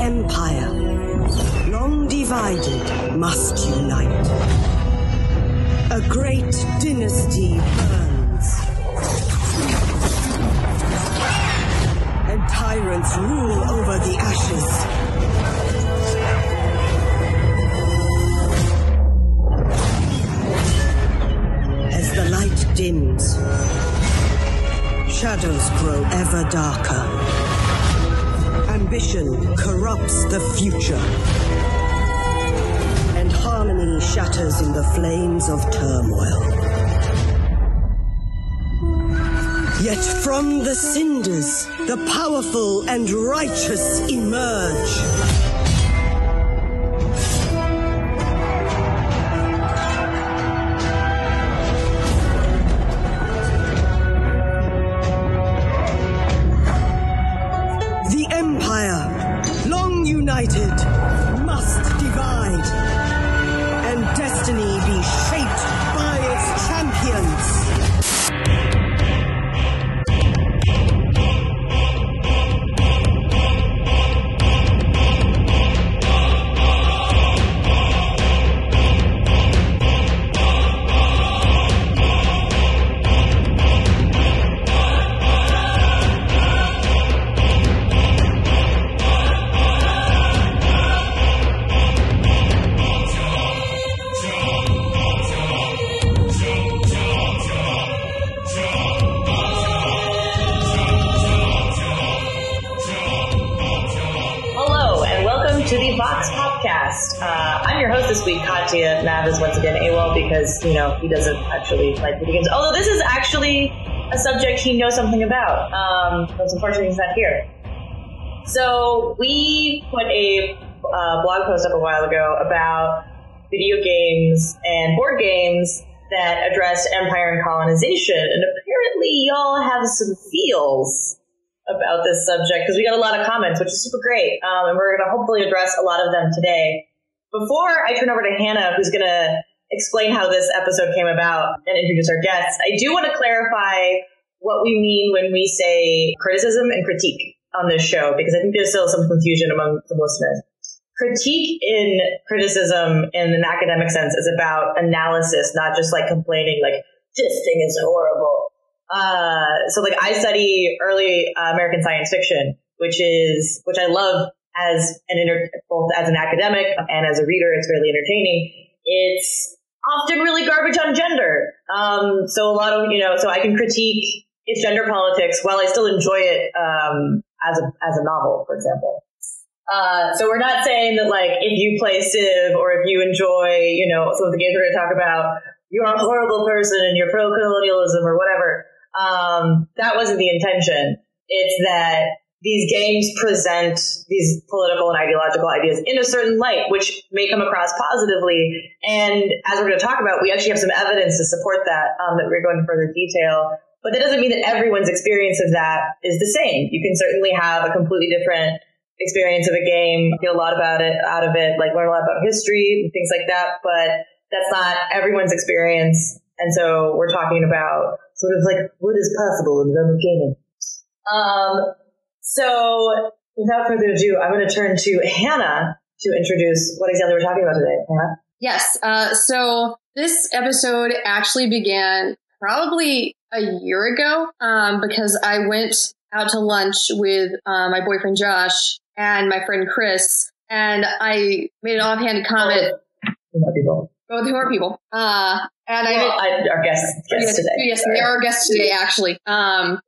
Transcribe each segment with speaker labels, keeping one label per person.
Speaker 1: empire, long divided, must unite. A great dynasty burns. And tyrants rule over the ashes. As the light dims, shadows grow ever darker. Ambition corrupts the future. And harmony shatters in the flames of turmoil. Yet from the cinders, the powerful and righteous emerge.
Speaker 2: Podcast. Uh, I'm your host this week, Katya. Nav is once again AWOL because, you know, he doesn't actually like video games. Although this is actually a subject he knows something about. Um, but unfortunately he's not here. So we put a uh, blog post up a while ago about video games and board games that addressed empire and colonization, and apparently y'all have some feels about this subject because we got a lot of comments, which is super great, um, and we're going to hopefully address a lot of them today. Before I turn over to Hannah, who's going to explain how this episode came about and introduce our guests, I do want to clarify what we mean when we say criticism and critique on this show because I think there's still some confusion among the listeners. Critique in criticism in an academic sense is about analysis, not just like complaining, like, this thing is horrible. Uh, so like I study early uh, American science fiction, which is, which I love as an inter- both as an academic and as a reader. It's really entertaining. It's often really garbage on gender. Um, so a lot of, you know, so I can critique its gender politics while I still enjoy it, um, as a, as a novel, for example. Uh, so we're not saying that like if you play Civ or if you enjoy, you know, some of the games we're going to talk about, you're a horrible person and you're pro-colonialism or whatever. Um, that wasn't the intention. It's that these games present these political and ideological ideas in a certain light, which may come across positively. And as we're going to talk about, we actually have some evidence to support that, um, that we're going into further detail. But that doesn't mean that everyone's experience of that is the same. You can certainly have a completely different experience of a game, feel a lot about it, out of it, like learn a lot about history and things like that. But that's not everyone's experience. And so we're talking about sort of like what is possible in the realm of gaming. Um, so without further ado, I'm going to turn to Hannah to introduce what exactly we're talking about today. Hannah?
Speaker 3: Yes. Uh, so this episode actually began probably a year ago um, because I went out to lunch with uh, my boyfriend Josh and my friend Chris, and I made an offhanded comment.
Speaker 2: More people.
Speaker 3: Both who are people. Uh, and I,
Speaker 2: Well, I, our guests, guests
Speaker 3: yes,
Speaker 2: today.
Speaker 3: yes, they are our guests today. Actually, um,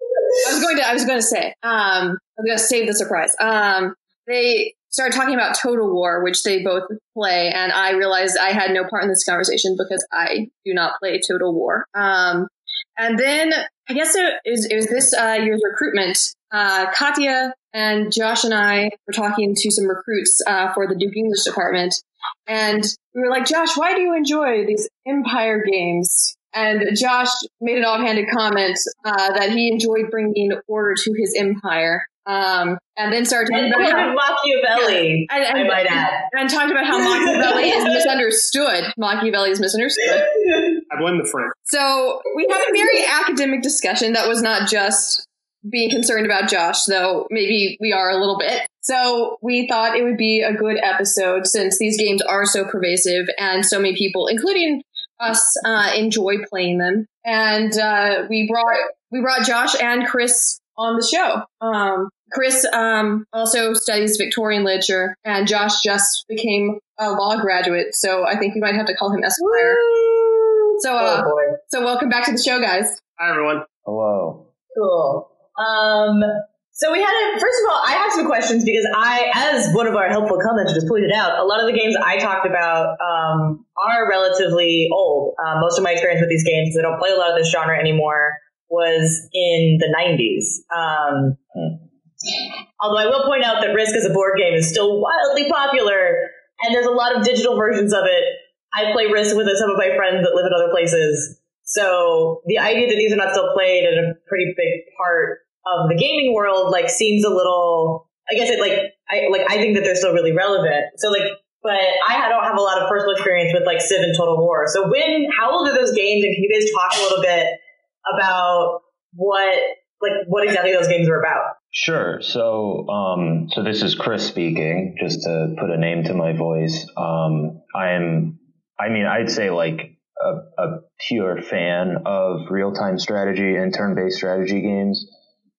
Speaker 3: I was going to, I was going to say, um, I'm going to save the surprise. Um, they started talking about Total War, which they both play, and I realized I had no part in this conversation because I do not play Total War. Um, and then I guess it was, it was this uh, year's recruitment. Uh, Katya and Josh and I were talking to some recruits uh, for the Duke English department, and we were like, Josh, why do you enjoy these Empire games? And Josh made an offhanded comment uh, that he enjoyed bringing order to his empire. Um, and then started talking about how,
Speaker 2: Machiavelli,
Speaker 3: and, and,
Speaker 2: I might add.
Speaker 3: and talked about how Machiavelli is misunderstood. Machiavelli is misunderstood.
Speaker 4: I blame the French.
Speaker 3: So we had a very academic discussion that was not just being concerned about Josh, though maybe we are a little bit. So we thought it would be a good episode since these games are so pervasive and so many people, including us, uh, enjoy playing them. And uh, we brought we brought Josh and Chris on the show. Um, Chris um, also studies Victorian literature, and Josh just became a law graduate, so I think we might have to call him Esquire. So, uh,
Speaker 2: oh
Speaker 3: so welcome back to the show, guys.
Speaker 4: Hi, everyone.
Speaker 5: Hello.
Speaker 2: Cool. Um, so we had a, first of all, I have some questions because I, as one of our helpful commenters pointed out, a lot of the games I talked about um, are relatively old. Uh, most of my experience with these games, I don't play a lot of this genre anymore, was in the 90s. Um. Although I will point out that Risk as a board game is still wildly popular, and there's a lot of digital versions of it. I play Risk with some of my friends that live in other places. So the idea that these are not still played in a pretty big part of the gaming world, like, seems a little. I guess it like I like I think that they're still really relevant. So like, but I don't have a lot of personal experience with like Civ and Total War. So when how old are those games, and can you guys talk a little bit about what like what exactly those games are about?
Speaker 5: Sure. So, um, so this is Chris speaking, just to put a name to my voice. Um, I'm, I mean, I'd say like a, a pure fan of real-time strategy and turn-based strategy games.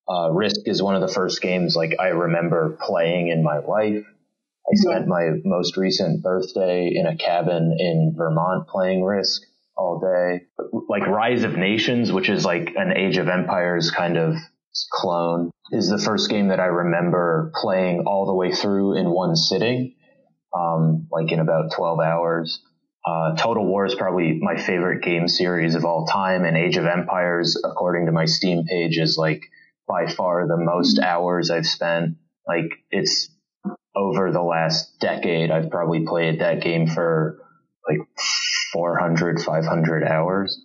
Speaker 5: Uh, Risk is one of the first games like I remember playing in my life. I spent my most recent birthday in a cabin in Vermont playing Risk all day. Like Rise of Nations, which is like an Age of Empires kind of clone, is the first game that I remember playing all the way through in one sitting, um, like in about 12 hours. Uh, Total War is probably my favorite game series of all time, and Age of Empires, according to my Steam page, is like by far the most hours I've spent. Like it's over the last decade, I've probably played that game for like 400, 500 hours.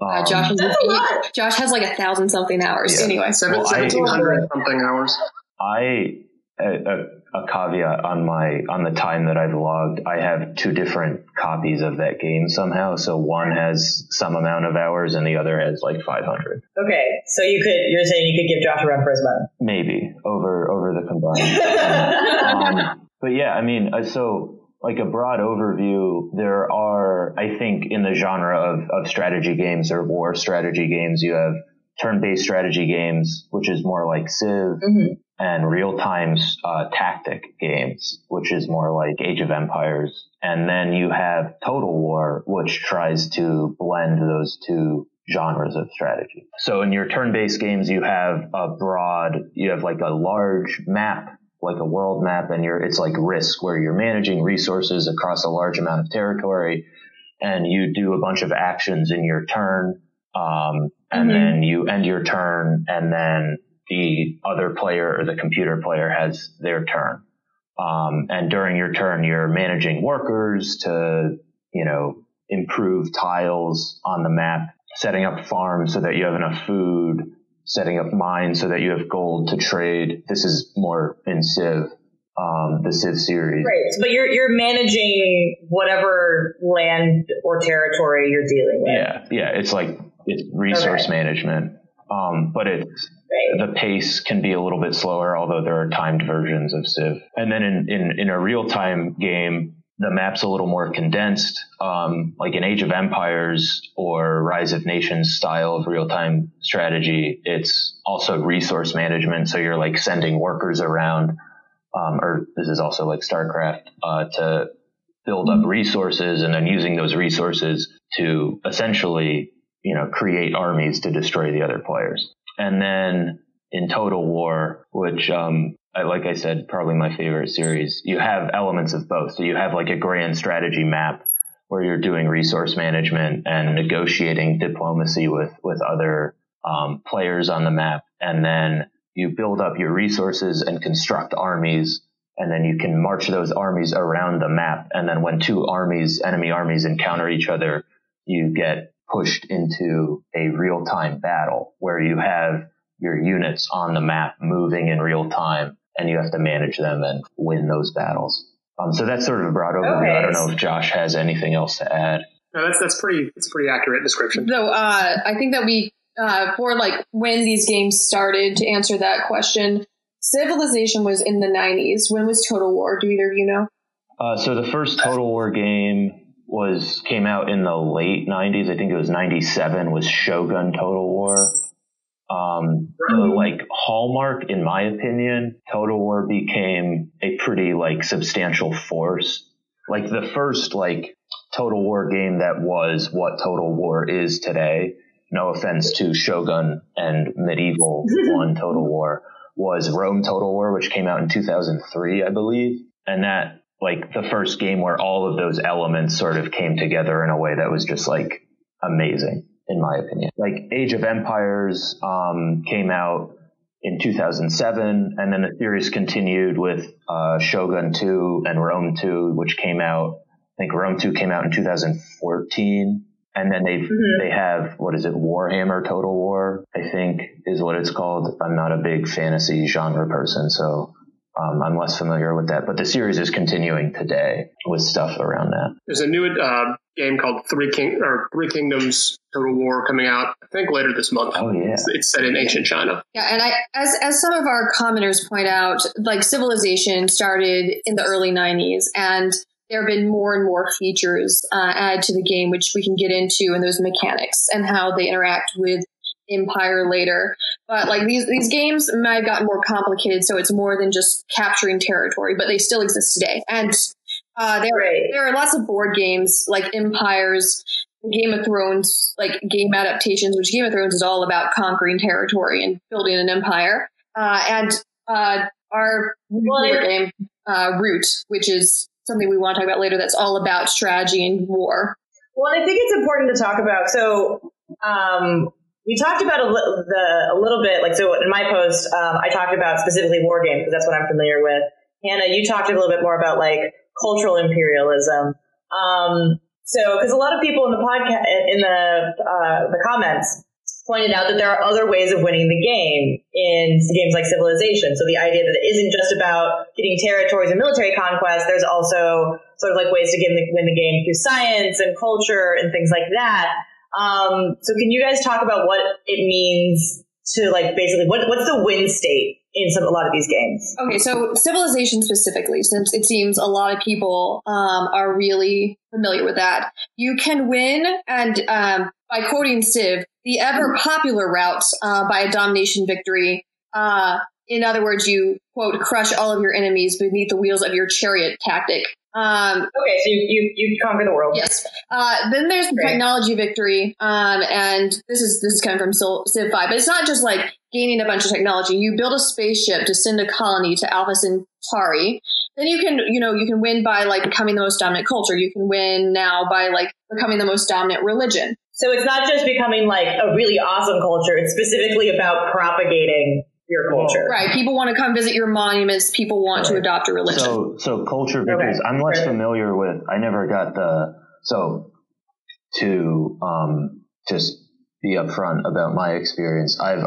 Speaker 3: Uh,
Speaker 5: Um,
Speaker 3: Josh, has,
Speaker 2: That's a lot.
Speaker 3: Josh has like a thousand something hours.
Speaker 5: Yeah.
Speaker 3: Anyway,
Speaker 4: Seven,
Speaker 5: Well, I-
Speaker 4: something hours.
Speaker 5: I a, a, caveat on my on the time that I've logged. I have two different copies of that game somehow. So one has some amount of hours, and the other has like 500,
Speaker 2: Okay, so you could you're saying you could give Josh a run for his money.
Speaker 5: maybe over over the combined. um, but yeah, I mean, uh, so like a broad overview, there are, I think, in the genre of, of strategy games or war strategy games, you have turn-based strategy games, which is more like Civ,
Speaker 2: Mhm.
Speaker 5: And real-time uh, tactic games, which is more like Age of Empires. And then you have Total War, which tries to blend those two genres of strategy. So in your turn-based games, you have a broad, you have like a large map, like a world map, and you're, it's like Risk, where you're managing resources across a large amount of territory, and you do a bunch of actions in your turn, um, and
Speaker 2: Mhm.
Speaker 5: then you end your turn, and then the other player or the computer player has their turn. Um, and during your turn, you're managing workers to, you know, improve tiles on the map, setting up farms so that you have enough food, setting up mines so that you have gold to trade. This is more in Civ, um, the Civ series.
Speaker 2: Great, but you're you're managing whatever land or territory you're dealing with.
Speaker 5: Yeah, yeah, it's like it's resource
Speaker 2: Okay.
Speaker 5: management. Um, but it's
Speaker 2: Right.
Speaker 5: the pace can be a little bit slower, although there are timed versions of Civ. And then in, in, in a real time game, the map's a little more condensed, um, like in Age of Empires or Rise of Nations style of real time strategy. It's also resource management. So you're like sending workers around, um, or this is also like StarCraft, uh, to build up resources and then using those resources to essentially, you know, create armies to destroy the other players. And then in Total War, which, um, I, like I said, probably my favorite series, you have elements of both. So you have like a grand strategy map where you're doing resource management and negotiating diplomacy with, with other, um, players on the map. And then you build up your resources and construct armies. And then you can march those armies around the map. And then when two armies, enemy armies encounter each other, you get pushed into a real time battle where you have your units on the map moving in real time and you have to manage them and win those battles. Um, so that's sort of a broad overview.
Speaker 2: Okay.
Speaker 5: I don't know if Josh has anything else to add.
Speaker 4: No, that's that's pretty. It's a pretty accurate description.
Speaker 3: So uh, I think that we uh, for like when these games started, to answer that question, Civilization was in the 90s. When was Total War? Do either of you know?
Speaker 5: Uh, so the first Total War game was came out in the late 90s. I think it was 97 was Shogun Total War. Um, the, like hallmark, in my opinion, Total War became a pretty like substantial force. Like the first like Total War game that was what Total War is today. No offense to Shogun and Medieval One Total War was Rome Total War, which came out in 2003, I believe. And that like the first game where all of those elements sort of came together in a way that was just like amazing, in my opinion. Like Age of Empires um, came out in 2007, and then the series continued with uh, Shogun 2 and Rome 2, which came out. I think Rome 2 came out in 2014. And then they
Speaker 2: Mhm.
Speaker 5: they have what is it Warhammer Total War I think is what it's called. I'm not a big fantasy genre person, so um, I'm less familiar with that. But the series is continuing today with stuff around that.
Speaker 4: There's a new uh, game called Three King or Three Kingdoms Total War coming out. I think later this month.
Speaker 5: Oh yeah,
Speaker 4: It's, it's set in ancient China.
Speaker 3: Yeah, and I, as as some of our commenters point out, like Civilization started in the early '90s, and there have been more and more features uh, added to the game, which we can get into, and those mechanics and how they interact with Empire later. But like these these games might have gotten more complicated, so it's more than just capturing territory, but they still exist today. And uh, there
Speaker 2: Right.
Speaker 3: there are lots of board games like Empires, Game of Thrones, like game adaptations, which Game of Thrones is all about conquering territory and building an empire. Uh, and uh, our
Speaker 2: Well,
Speaker 3: board game, uh, Root, which is something we want to talk about later, that's all about strategy and war.
Speaker 2: Well, I think it's important to talk about. So, um, we talked about a, li- the, a little bit, like, so in my post, um, I talked about specifically war games because that's what I'm familiar with. Hannah, you talked a little bit more about like cultural imperialism. Um, so, because a lot of people in the podcast, in the uh, the comments, pointed out that there are other ways of winning the game in games like Civilization. So the idea that it isn't just about getting territories and military conquest. There's also sort of like ways to the, win the game through science and culture and things like that. Um, so can you guys talk about what it means to like basically what what's the win state in some a lot of these games?
Speaker 3: Okay, so Civilization specifically, since it seems a lot of people um, are really familiar with that, you can win, and um, by quoting Civ, the ever popular route uh, by a domination victory. Uh, in other words, you quote crush all of your enemies beneath the wheels of your chariot tactic. Um,
Speaker 2: Okay, so you you, you conquer the world.
Speaker 3: Yes. Uh, then there's the
Speaker 2: Great.
Speaker 3: technology victory, um, and this is this is coming from Sil- Civ Five, but it's not just like gaining a bunch of technology. You build a spaceship to send a colony to Alpha Centauri. Then you can you know you can win by like becoming the most dominant culture. You can win now by like becoming the most dominant religion.
Speaker 2: So it's not just becoming like a really awesome culture. It's specifically about propagating your culture.
Speaker 3: Right. People want to come visit your monuments. People want to adopt a religion.
Speaker 5: So, so culture victories. I'm less
Speaker 2: Right.
Speaker 5: familiar with. I never got the. So, to um, just be upfront about my experience, I've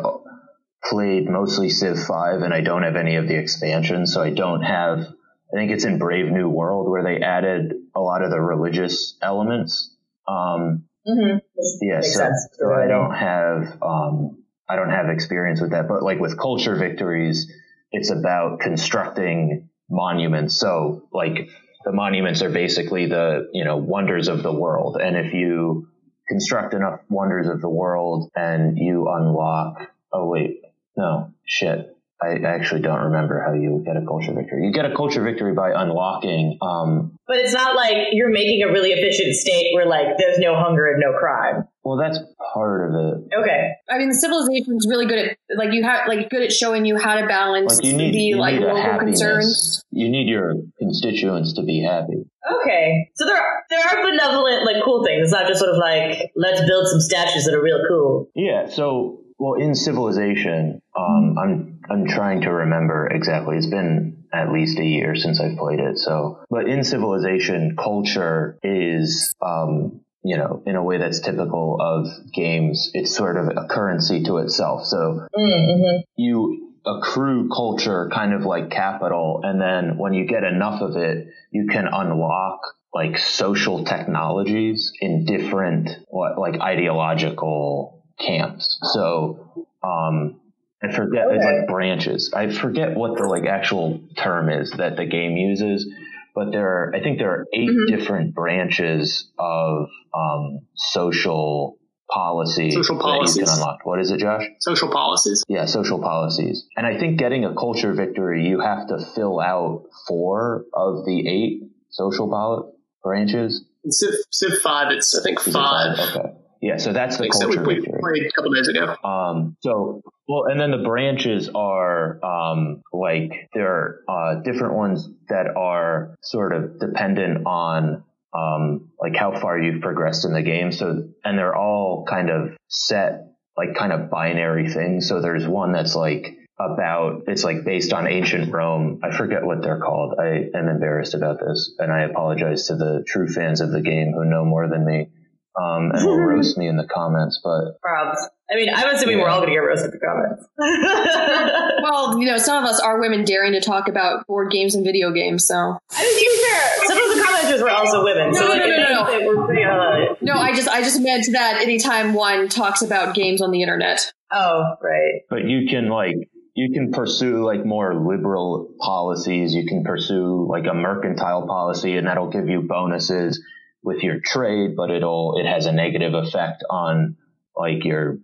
Speaker 5: played mostly Civ Five, and I don't have any of the expansions, so I don't have. I think it's in Brave New World where they added a lot of the religious elements. Um,
Speaker 2: Mm-hmm.
Speaker 5: yeah, so, so I don't have um, I don't have experience with that, but like with culture victories, it's about constructing monuments. So like the monuments are basically the you know wonders of the world, and if you construct enough wonders of the world and you unlock oh wait no shit I actually don't remember how you get a culture victory. You get a culture victory by unlocking um,
Speaker 2: But it's not like you're making a really efficient state where like there's no hunger and no crime.
Speaker 5: well that's part of it
Speaker 2: Okay.
Speaker 3: I mean, the civilization is really good at like you have like good at showing you how to balance
Speaker 5: Like you need,
Speaker 3: the
Speaker 5: you
Speaker 3: like
Speaker 5: need a
Speaker 3: local concerns.
Speaker 5: You need your constituents to be happy.
Speaker 2: Okay. So there are, there are benevolent, like cool things. It's not just sort of like, let's build some statues that are real cool.
Speaker 5: Yeah. So, well, in Civilization, um, I'm I'm trying to remember exactly. It's been at least a year since I've played it. So, but in Civilization, culture is, um, you know, in a way that's typical of games. It's sort of a currency to itself. So
Speaker 2: Mm-hmm.
Speaker 5: you accrue culture kind of like capital and then when you get enough of it you can unlock like social technologies in different what like ideological camps. So, um, I forget it's like branches. I forget what the like actual term is that the game uses, but there are I think there are 8
Speaker 3: Mhm.
Speaker 5: different branches of um, social policy
Speaker 4: Social
Speaker 5: that you
Speaker 4: policies.
Speaker 5: can unlock. What is it, Josh?
Speaker 4: Social policies.
Speaker 5: Yeah, social policies. And I think getting a culture victory, you have to fill out four of the eight social poli- branches.
Speaker 4: In Civ, Civ 5, it's, I think,
Speaker 5: it
Speaker 4: five.
Speaker 5: Okay. Yeah, so that's the
Speaker 4: Like, so we,
Speaker 5: culture
Speaker 4: we played a couple days ago.
Speaker 5: Um, so, well, and then the branches are, um, like, there are, uh, different ones that are sort of dependent on, um, like how far you've progressed in the game. So, and they're all kind of set, like kind of binary things. So there's one that's like about, it's like based on ancient Rome. I forget what they're called. I am embarrassed about this and I apologize to the true fans of the game who know more than me. Um, and will roast me in the comments, but
Speaker 2: Probs. I mean, I'm assuming we're all going to get roasted in the comments.
Speaker 3: Well, you know, some of us are women daring to talk about board games and video games. So
Speaker 2: I mean, to be fair, some of the commenters were also women. so
Speaker 3: No,
Speaker 2: like,
Speaker 3: no, no,
Speaker 2: I
Speaker 3: no,
Speaker 2: we're pretty on it.
Speaker 3: no, I just I just meant that anytime one talks about games on the internet,
Speaker 2: Oh, right.
Speaker 5: but you can like you can pursue like more liberal policies you can pursue like a mercantile policy and that'll give you bonuses with your trade but it'll it has a negative effect on like your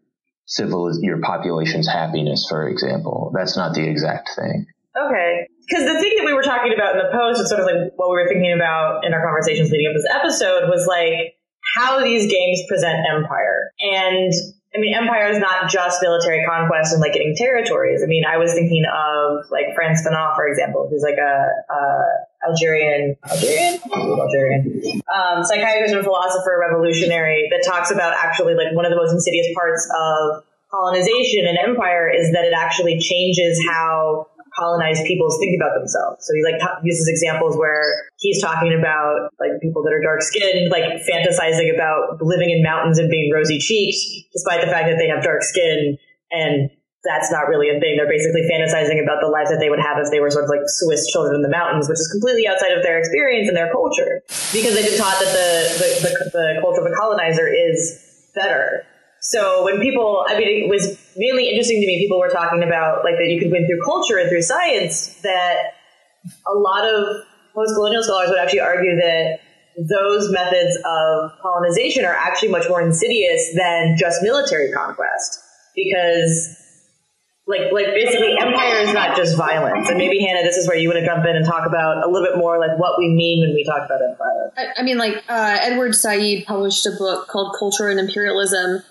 Speaker 5: civil your population's happiness for example that's not the exact thing
Speaker 2: Okay. Because the thing that we were talking about in the post, and sort of like what we were thinking about in our conversations leading up this episode, was like how these games present empire. And I mean, empire is not just military conquest and like getting territories. I mean, I was thinking of like Frantz Fanon, for example, who's like a, a Algerian, Algerian, Algerian, um, psychiatrist and philosopher, revolutionary that talks about actually like one of the most insidious parts of colonization and empire is that it actually changes how colonized peoples think about themselves. So he like ta- uses examples where he's talking about like people that are dark skinned, like fantasizing about living in mountains and being rosy cheeked, despite the fact that they have dark skin and that's not really a thing. They're basically fantasizing about the life that they would have if they were sort of like Swiss children in the mountains, which is completely outside of their experience and their culture because they've been taught that the, the, the, the culture of a colonizer is better. So when people, I mean, it was really interesting to me. People were talking about like that you could win through culture and through science. That a lot of post-colonial scholars would actually argue that those methods of colonization are actually much more insidious than just military conquest because. Like, like basically, empire is not just violence. And maybe Hannah, this is where you want to jump in and talk about a little bit more like what we mean when we talk about empire.
Speaker 3: I, I mean, like uh, Edward Said published a book called Culture and Imperialism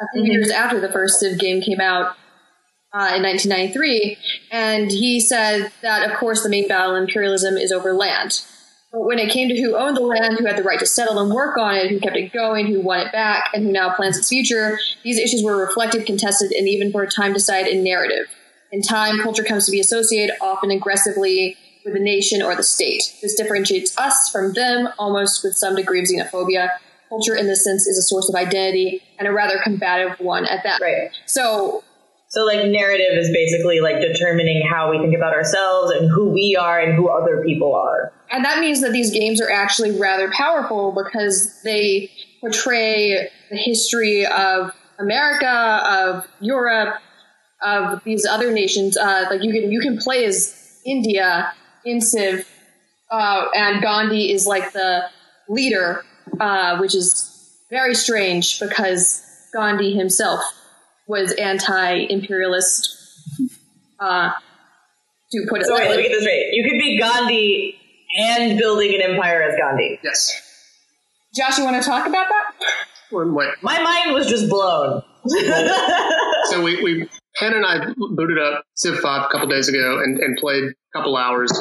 Speaker 3: a few years after the first Civ game came out uh, in 1993, and he said that of course the main battle in imperialism is over land. But when it came to who owned the land, who had the right to settle and work on it, who kept it going, who won it back, and who now plans its future, these issues were reflected, contested, and even for a time decided in narrative. In time, culture comes to be associated often aggressively with the nation or the state. This differentiates us from them almost with some degree of xenophobia. Culture, in this sense, is a source of identity and a rather combative one at that.
Speaker 2: Right.
Speaker 3: So,
Speaker 2: So like narrative is basically like determining how we think about ourselves and who we are and who other people are.
Speaker 3: and that means that these games are actually rather powerful because they portray the history of America, of Europe, of these other nations. Uh, like you can you can play as India in Civ, uh, and Gandhi is like the leader, uh, which is very strange because Gandhi himself was anti-imperialist. Uh, to put it
Speaker 2: So wait, let me get this straight. You could be Gandhi and building an empire as Gandhi.
Speaker 4: Yes.
Speaker 3: Josh, you want to talk about that?
Speaker 4: Wait, wait.
Speaker 2: My mind was just blown.
Speaker 4: So we, we Hannah and I booted up Civ 5 a couple days ago and, and played a couple hours.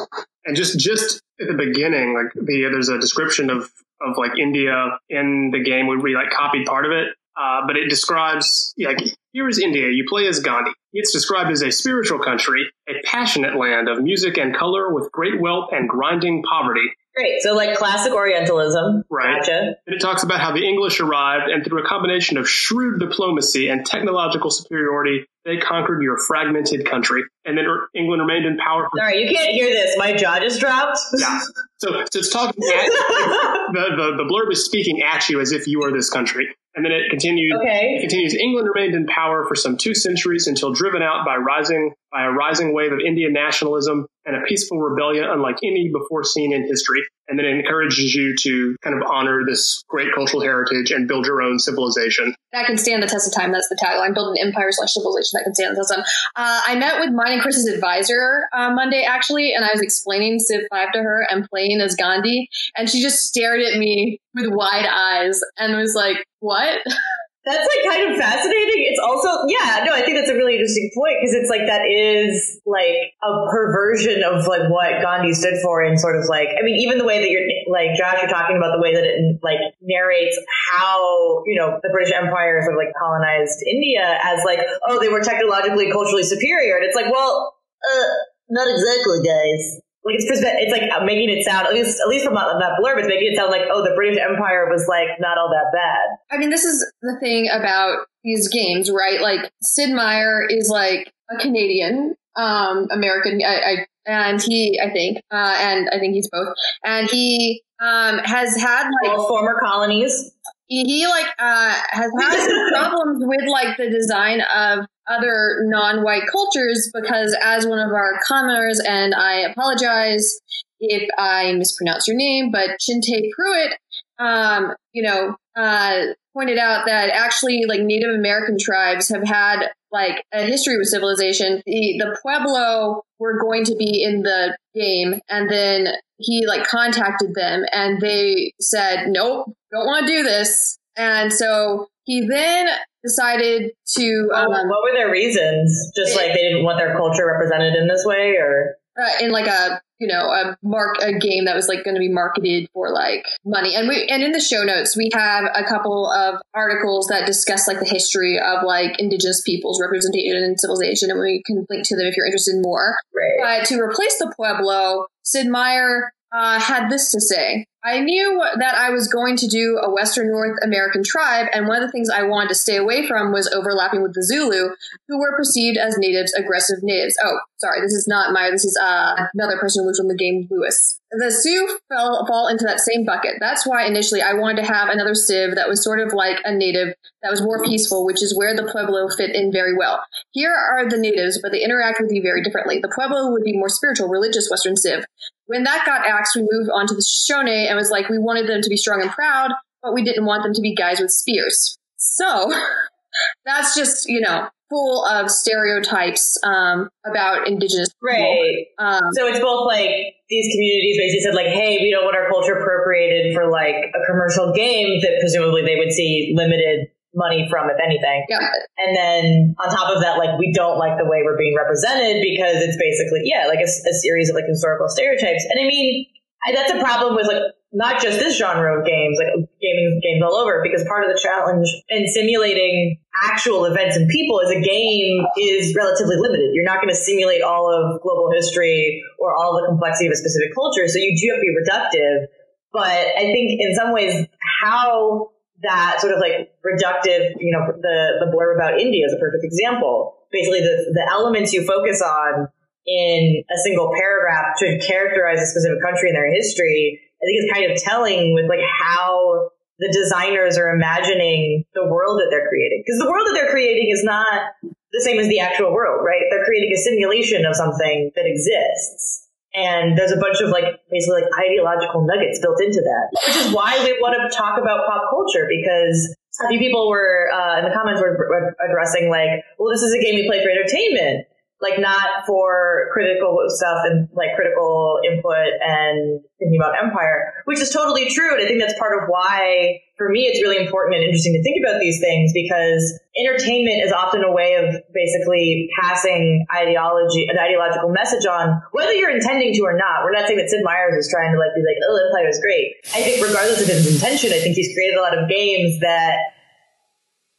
Speaker 4: And just just at the beginning, like the there's a description of of like India in the game. We, we like copied part of it, uh, but it describes like here is India. You play as Gandhi. It's described as a spiritual country, a passionate land of music and color with great wealth and grinding poverty.
Speaker 2: Great. So like classic Orientalism.
Speaker 4: Right.
Speaker 2: Gotcha.
Speaker 4: And it talks about how the English arrived, and through a combination of shrewd diplomacy and technological superiority, they conquered your fragmented country. And then er- England remained in power for
Speaker 2: right, you can't hear this. My jaw just dropped.
Speaker 4: yeah. So, so it's talking at, the, the the blurb is speaking at you as if you are this country, And then it continued.
Speaker 2: Okay.
Speaker 4: It continues. England remained in power for some two centuries until driven out by rising by a rising wave of Indian nationalism and a peaceful rebellion unlike any before seen in history. And then it encourages you to kind of honor this great cultural heritage and build your own civilization.
Speaker 3: That can stand the test of time. That's the tagline. Build an empire slash civilization that can stand the test of time. Uh, I met with mine and Chris's advisor uh, Monday, actually, and I was explaining Civ 5 to her and playing as Gandhi. And she just stared at me with wide eyes and was like, what?
Speaker 2: That's like kind of fascinating. It's also, yeah, no, I think that's a really interesting point because it's like that is like a perversion of like what Gandhi stood for and sort of like, I mean, even the way that you're like, Josh, you're talking about the way that it like narrates how, you know, the British Empire sort of like colonized India as like, oh, they were technologically, culturally superior. And it's like, well, uh, not exactly, guys like it's it's like making it sound at least at least from that, that blurb, it's making it sound like oh the British Empire was like not all that bad.
Speaker 3: I mean, this is the thing about these games, right? Like Sid Meier is like a Canadian um, American, I, I, and he, I think, uh, and I think he's both, and he um, has had like
Speaker 2: all former colonies.
Speaker 3: He, he like uh, has had problems with like the design of other non-white cultures because as one of our commenters and I apologize if I mispronounce your name, but Chinte Pruitt, um, you know, uh, pointed out that actually like Native American tribes have had like a history with civilization. The, the Pueblo were going to be in the game and then he like contacted them and they said, nope, don't want to do this. And so he then decided to.
Speaker 2: Um, what were their reasons? Just like they didn't want their culture represented in this way, or
Speaker 3: uh, in like a you know a mark a game that was like going to be marketed for like money and we and in the show notes we have a couple of articles that discuss like the history of like indigenous peoples representation and civilization and we can link to them if you're interested in more
Speaker 2: right.
Speaker 3: but to replace the pueblo sid meier uh, had this to say I knew that I was going to do a Western North American tribe, and one of the things I wanted to stay away from was overlapping with the Zulu, who were perceived as natives, aggressive natives. Oh, sorry, this is not Meier. This is uh, another person who lives from the game, Lewis. The Sioux fell fall into that same bucket. That's why initially I wanted to have another Civ that was sort of like a native that was more peaceful, which is where the Pueblo fit in very well. Here are the natives, but they interact with you very differently. The Pueblo would be more spiritual, religious Western Civ. When that got axed, we moved on to the Shoshone and was like, we wanted them to be strong and proud, but we didn't want them to be guys with spears. So that's just, you know, full of stereotypes um, about indigenous
Speaker 2: right. Um, so it's both like these communities basically said like, hey, we don't want our culture appropriated for like a commercial game that presumably they would see limited money from, if anything.
Speaker 3: Yeah.
Speaker 2: And then on top of that, like we don't like the way we're being represented because it's basically yeah, like a, a series of like historical stereotypes. And I mean, I, that's a problem with like not just this genre of games, like gaming games all over, because part of the challenge in simulating actual events and people as a game is relatively limited. You're not going to simulate all of global history or all the complexity of a specific culture, so you do have to be reductive. But I think in some ways, how that sort of like reductive, you know, the, the blurb about India is a perfect example. Basically, the, the elements you focus on in a single paragraph to characterize a specific country and their history, I think it's kind of telling with like how the designers are imagining the world that they're creating. Because the world that they're creating is not the same as the actual world, right? They're creating a simulation of something that exists. And there's a bunch of like basically like ideological nuggets built into that, which is why we want to talk about pop culture because a few people were uh, in the comments were addressing like, well, this is a game we play for entertainment like not for critical stuff and like critical input and thinking about empire, which is totally true. And I think that's part of why, for me, it's really important and interesting to think about these things because entertainment is often a way of basically passing ideology, an ideological message on, whether you're intending to or not. We're not saying that Sid Meier's is trying to like be like, oh, Empire is great. I think regardless of his intention, I think he's created a lot of games that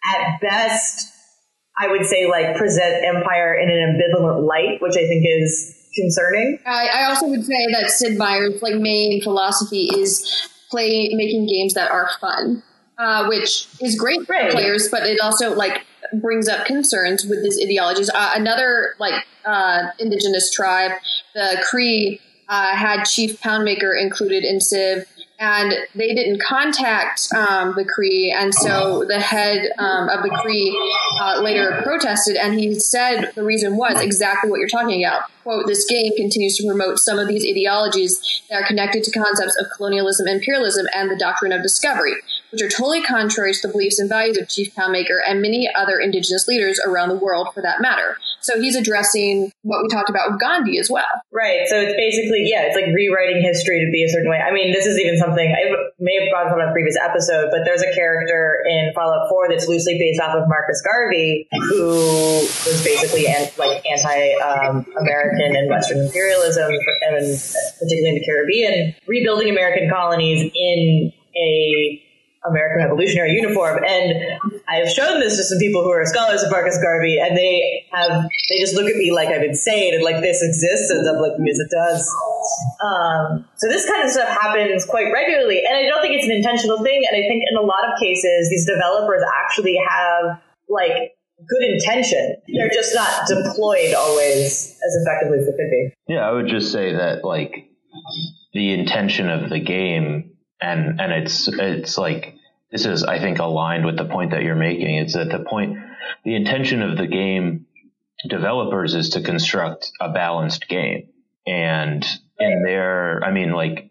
Speaker 2: at best I would say like present Empire in an ambivalent light, which I think is concerning.
Speaker 3: I, I also would say that Sid Meier's like main philosophy is play making games that are fun, uh, which is great
Speaker 2: right.
Speaker 3: for players, but it also like brings up concerns with these ideologies. Uh, another like uh, indigenous tribe, the Cree, uh, had Chief Poundmaker included in Civ, and they didn't contact um, the Cree. and so the head um, of the Cree uh, later protested, and he said the reason was exactly what you're talking about. "Quote: This game continues to promote some of these ideologies that are connected to concepts of colonialism, imperialism, and the doctrine of discovery, which are totally contrary to the beliefs and values of Chief Calmaker and many other indigenous leaders around the world, for that matter." So he's addressing what we talked about with Gandhi as well.
Speaker 2: Right. So it's basically, yeah, it's like rewriting history to be a certain way. I mean, this is even something I may have brought up on a previous episode, but there's a character in Fallout 4 that's loosely based off of Marcus Garvey, who was basically an, like anti-American um, and Western imperialism, and particularly in the Caribbean, rebuilding American colonies in a American Revolutionary uniform. And I've shown this to some people who are scholars of Marcus Garvey, and they have they just look at me like I'm insane and like this exists, and I'm like, yes, it does. Um, so this kind of stuff happens quite regularly, and I don't think it's an intentional thing. And I think in a lot of cases, these developers actually have like good intention. They're just not deployed always as effectively as they could be.
Speaker 5: Yeah, I would just say that like the intention of the game and and it's it's like this is I think aligned with the point that you're making. It's that the point the intention of the game developers is to construct a balanced game. And in there, I mean like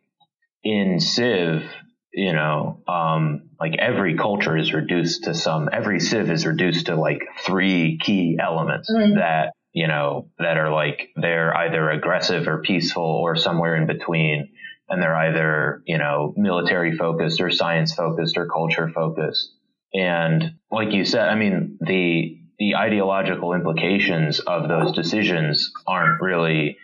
Speaker 5: in Civ, you know, um, like every culture is reduced to some, every Civ is reduced to like three key elements mm-hmm. that, you know, that are like, they're either aggressive or peaceful or somewhere in between and they're either, you know, military focused or science focused or culture focused. And like you said, I mean, the, the ideological implications of those decisions aren't really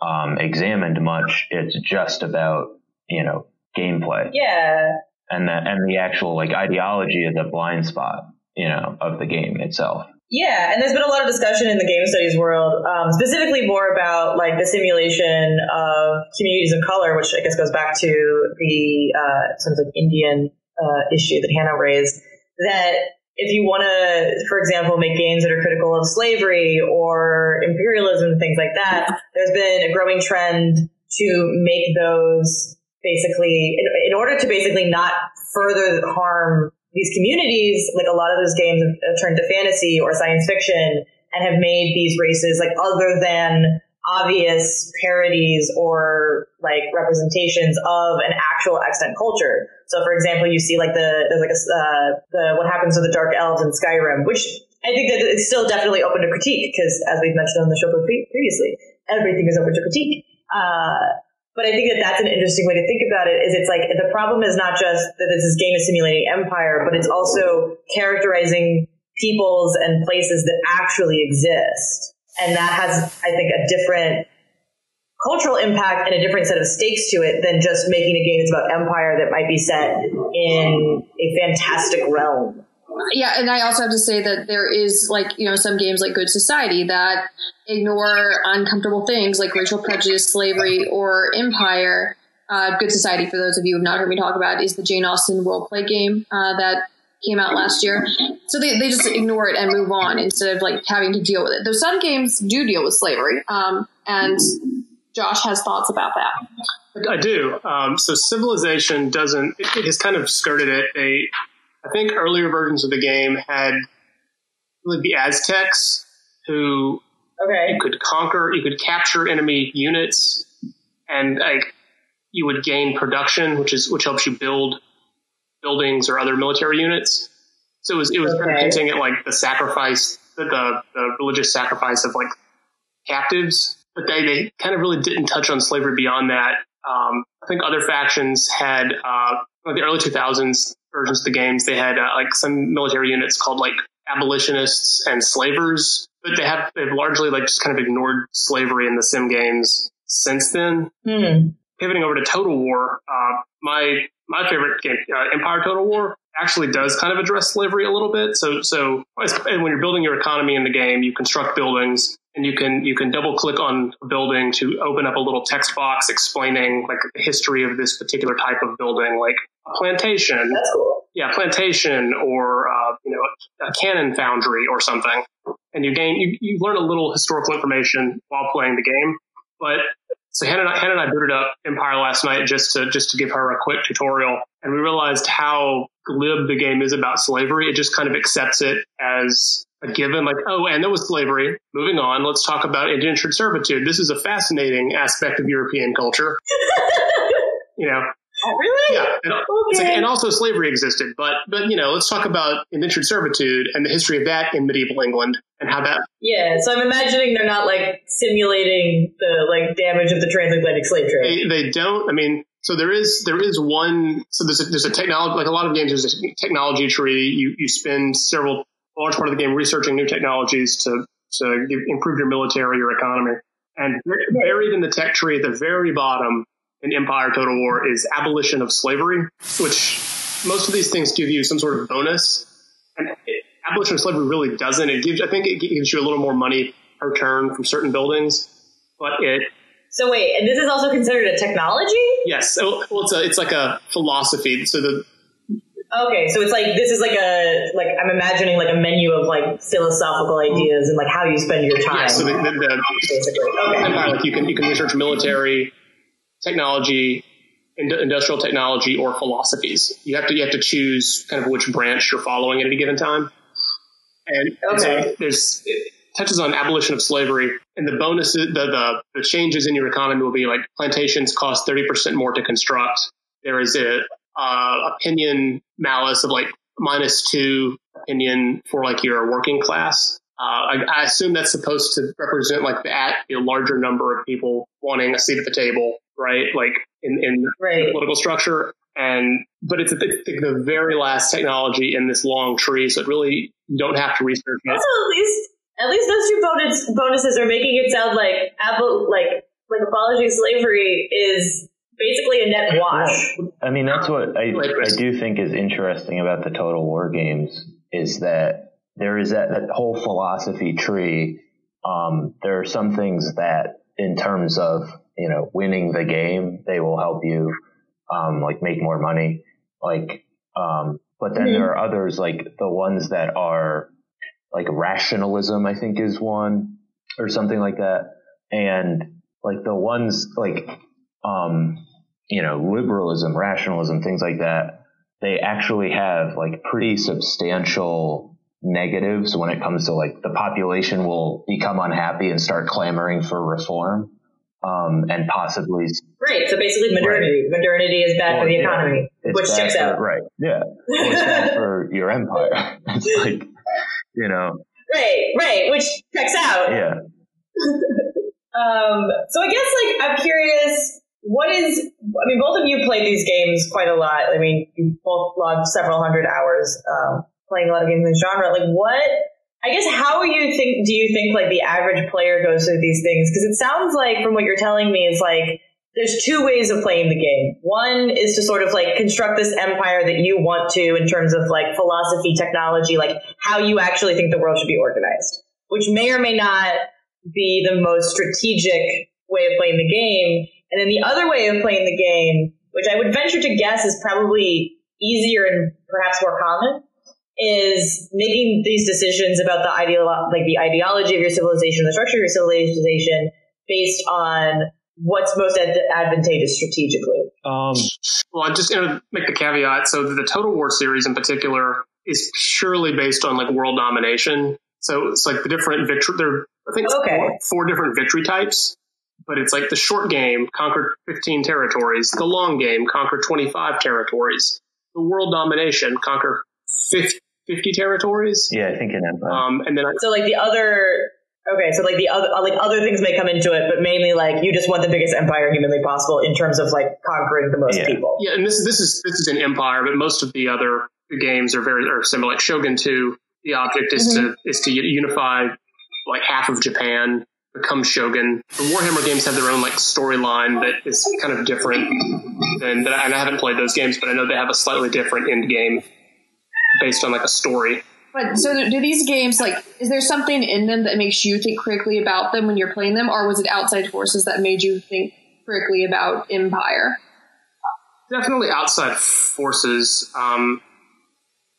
Speaker 5: um, examined much. It's just about, you know, gameplay.
Speaker 2: Yeah.
Speaker 5: And that, and the actual like ideology is a blind spot, you know, of the game itself.
Speaker 2: Yeah, and there's been a lot of discussion in the game studies world, um, specifically more about like the simulation of communities of color, which I guess goes back to the uh, sort of Indian uh, issue that Hannah raised. That if you want to, for example, make games that are critical of slavery or imperialism, and things like that, there's been a growing trend to make those basically in, in order to basically not further harm these communities, like a lot of those games have turned to fantasy or science fiction and have made these races like other than obvious parodies or like representations of an actual extant culture. So, for example, you see like the there's like a uh, the what happens to the dark elves in Skyrim, which I think that it's still definitely open to critique because, as we've mentioned on the show previously, everything is open to critique. Uh, but I think that that's an interesting way to think about it. Is it's like the problem is not just that this is game is simulating empire, but it's also characterizing peoples and places that actually exist, and that has, I think, a different cultural impact and a different set of stakes to it than just making a game that's about empire that might be set in a fantastic realm
Speaker 3: yeah, and I also have to say that there is like you know some games like Good Society that ignore uncomfortable things like racial prejudice, slavery, or empire. Uh, Good Society, for those of you who have not heard me talk about, is the Jane Austen role play game uh, that came out last year. So they, they just ignore it and move on instead of like having to deal with it. Though some games do deal with slavery, um, and Josh has thoughts about that.
Speaker 4: I do. Um, so Civilization doesn't. It, has kind of skirted it. They I think earlier versions of the game had really the Aztecs who
Speaker 2: okay.
Speaker 4: you could conquer, you could capture enemy units, and like you would gain production, which is which helps you build buildings or other military units. So it was it was okay. kind of hinting at like the sacrifice, the, the, the religious sacrifice of like captives, but they they kind of really didn't touch on slavery beyond that. Um, I think other factions had uh, like the early 2000s versions of the games, they had uh, like some military units called like abolitionists and slavers, but they have they've largely like just kind of ignored slavery in the sim games since then.
Speaker 2: Hmm.
Speaker 4: Pivoting over to Total War, uh, my my favorite game, uh, Empire Total War, actually does kind of address slavery a little bit. So so when you're building your economy in the game, you construct buildings and you can you can double click on a building to open up a little text box explaining like the history of this particular type of building, like plantation.
Speaker 2: That's cool.
Speaker 4: Yeah, plantation or uh, you know a, cannon foundry or something, and you gain you, you learn a little historical information while playing the game. But so Hannah and, I, Hannah and I booted up Empire last night just to just to give her a quick tutorial, and we realized how glib the game is about slavery. It just kind of accepts it as a given, like, oh, and there was slavery. Moving on, let's talk about indentured servitude. This is a fascinating aspect of European culture. you know,
Speaker 2: Oh, really?
Speaker 4: yeah, and, it's like- and also slavery existed, but but you know, let's talk about indentured servitude and the history of that in medieval England and how that
Speaker 2: Yeah, so I'm imagining they're not like simulating the like damage of the transatlantic slave trade.
Speaker 4: they, they don't. I mean, so there is there is one. So there's a, there's a technology like a lot of games. There's a technology tree. You you spend several large part of the game researching new technologies to to improve your military or economy. And buried in the tech tree at the very bottom in Empire Total War is abolition of slavery, which most of these things give you some sort of bonus. And it, abolition of slavery really doesn't. It gives I think it gives you a little more money per turn from certain buildings, but it
Speaker 2: So wait, and this is also considered a technology?
Speaker 4: Yes. Well, it's a, it's like a philosophy. So the
Speaker 2: Okay, so it's like this is like a like I'm imagining like a menu of like philosophical ideas and like how you spend your time.
Speaker 4: yeah, so the, the, the
Speaker 2: basically. Okay.
Speaker 4: empire, like you can you can research military technology, ind- industrial technology, or philosophies. You have to you have to choose kind of which branch you're following at any given time. And, and so
Speaker 2: Okay.
Speaker 4: there's it touches on abolition of slavery, and the bonuses, the, the the changes in your economy will be like plantations cost thirty percent more to construct. There is a uh, opinion malus of like minus two opinion for like your working class. Uh, I, I assume that's supposed to represent like the at a larger number of people wanting a seat at the table, right? Like in, in the political structure. And but it's, it's the very last technology in this long tree, so it really you don't have to research it.
Speaker 2: Also, at least at least those two bonus bonuses are making it sound like Apple like like abolishing slavery is basically a net wash.
Speaker 5: I mean, that's what I, I do think is interesting about the Total War games is that there is that, that whole philosophy tree. Um, there are some things that, in terms of you know winning the game, they will help you um, like make more money. Like, um, but then there are others like the ones that are like rationalism. I think is one or something like that, and like the ones like um, you know, liberalism, rationalism, things like that, they actually have like pretty substantial negatives when it comes to like the population will become unhappy and start clamoring for reform. Um, and possibly
Speaker 2: Right. So basically, modernity. Modernity is bad for the
Speaker 5: Well, yeah.
Speaker 2: economy, which checks out.
Speaker 5: Right. Yeah. It's bad for your empire. It's like, you know,
Speaker 2: Right. Right. Which checks out.
Speaker 5: yeah.
Speaker 2: Um, so I guess like I'm curious, what is? I mean, both of you played these games quite a lot. I mean, you both logged several hundred hours um, playing a lot of games in this genre. Like, what? I guess how you think? Do you think like the average player goes through these things? Because it sounds like from what you're telling me is like there's two ways of playing the game. One is to sort of like construct this empire that you want to in terms of like philosophy, technology, like how you actually think the world should be organized, which may or may not be the most strategic way of playing the game. And then the other way of playing the game, which I would venture to guess is probably easier and perhaps more common, is making these decisions about the ideal, like the ideology of your civilization, the structure of your civilization, based on what's most ad- advantageous strategically.
Speaker 5: Um,
Speaker 4: Well, I'm just going to make the caveat. So the Total War series in particular is purely based on like world domination. So it's like the different victory. There, are, I think,
Speaker 2: Okay.
Speaker 4: four, four different victory types. But it's like the short game conquer 15 territories. The long game conquer 25 territories. The world domination conquer 50, 50 territories.
Speaker 5: yeah, I think in Empire.
Speaker 4: Um, and then I,
Speaker 2: So like the other, okay, so like the other, like other things may come into it, but mainly like you just want the biggest empire humanly possible in terms of like conquering the most
Speaker 5: Yeah.
Speaker 2: people.
Speaker 4: yeah, and this this is this is an empire, but most of the other games are very are similar. Like Shogun Two, the object is to is to unify like half of Japan, become Shogun. The Warhammer games have their own like storyline that is kind of different than that. And I haven't played those games, but I know they have a slightly different end game based on like a story.
Speaker 3: But so do these games like is there something in them that makes you think critically about them when you're playing them, or was it outside forces that made you think critically about Empire?
Speaker 4: definitely outside forces. Um,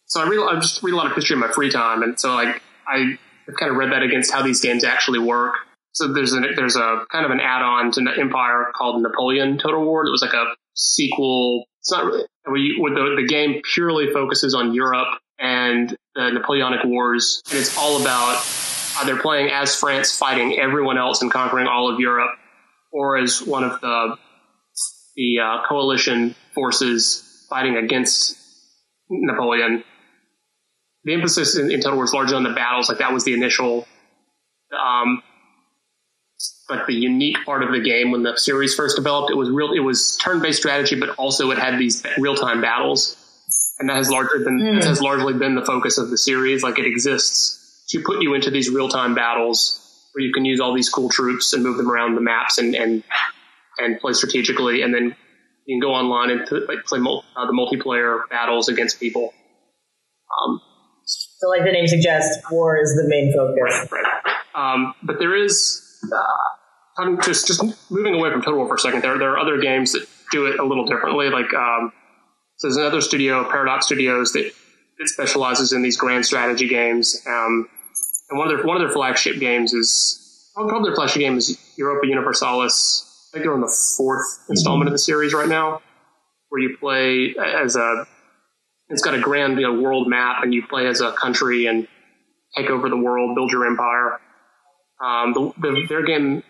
Speaker 4: so I read, I just read a lot of history in my free time, and so like I kind of read that against how these games actually work. so there's a there's a kind of an add-on to Empire called Napoleon Total War. It was like a sequel. It's not really the, the game purely focuses on Europe and the Napoleonic Wars, and it's all about either playing as France fighting everyone else and conquering all of Europe, or as one of the the uh, coalition forces fighting against Napoleon. The emphasis in, in Total War is largely on the battles. Like that was the initial, um, like the unique part of the game when the series first developed. It was real. It was turn-based strategy, but also it had these real-time battles, and that has largely been mm. has largely been the focus of the series. Like it exists to put you into these real-time battles where you can use all these cool troops and move them around the maps and and and play strategically, and then you can go online and like, play mul- uh, the multiplayer battles against people. Um,
Speaker 2: so, like the name suggests, war is the main focus.
Speaker 4: Right. right. Um, but there is, uh, I'm just just moving away from Total War for a second. There there are other games that do it a little differently. Like um, so there's another studio, Paradox Studios, that that specializes in these grand strategy games. Um, and one of their one of their flagship games is probably their flagship game is Europa Universalis I think they're on the fourth installment of the series right now, where you play as a. It's got a grand you know, world map, and you play as a country and take over the world, build your empire. Um, the, the, their game,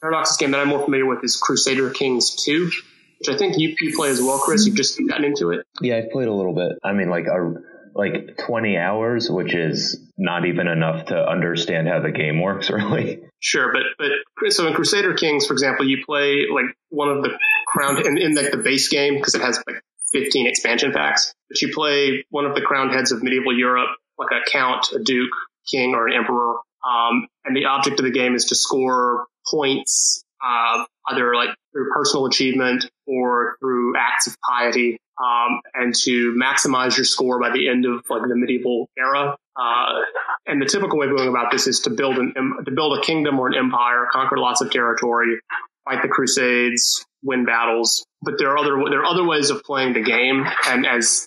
Speaker 4: Paradox's game that I'm more familiar with is Crusader Kings 2, which I think you, you play as well, Chris. You've just gotten into it.
Speaker 5: Yeah, I've played a little bit. I mean, like a like 20 hours, which is not even enough to understand how the game works, really.
Speaker 4: Sure, but but so in Crusader Kings, for example, you play like one of the crowned in, in like the base game because it has like 15 expansion packs. But you play one of the crowned heads of medieval Europe, like a count, a duke, king, or an emperor. Um, and the object of the game is to score points, uh, either like through personal achievement or through acts of piety um, and to maximize your score by the end of like the medieval era. Uh, and the typical way of going about this is to build an to build a kingdom or an empire, conquer lots of territory, fight the crusades, win battles. But there are other there are other ways of playing the game, and as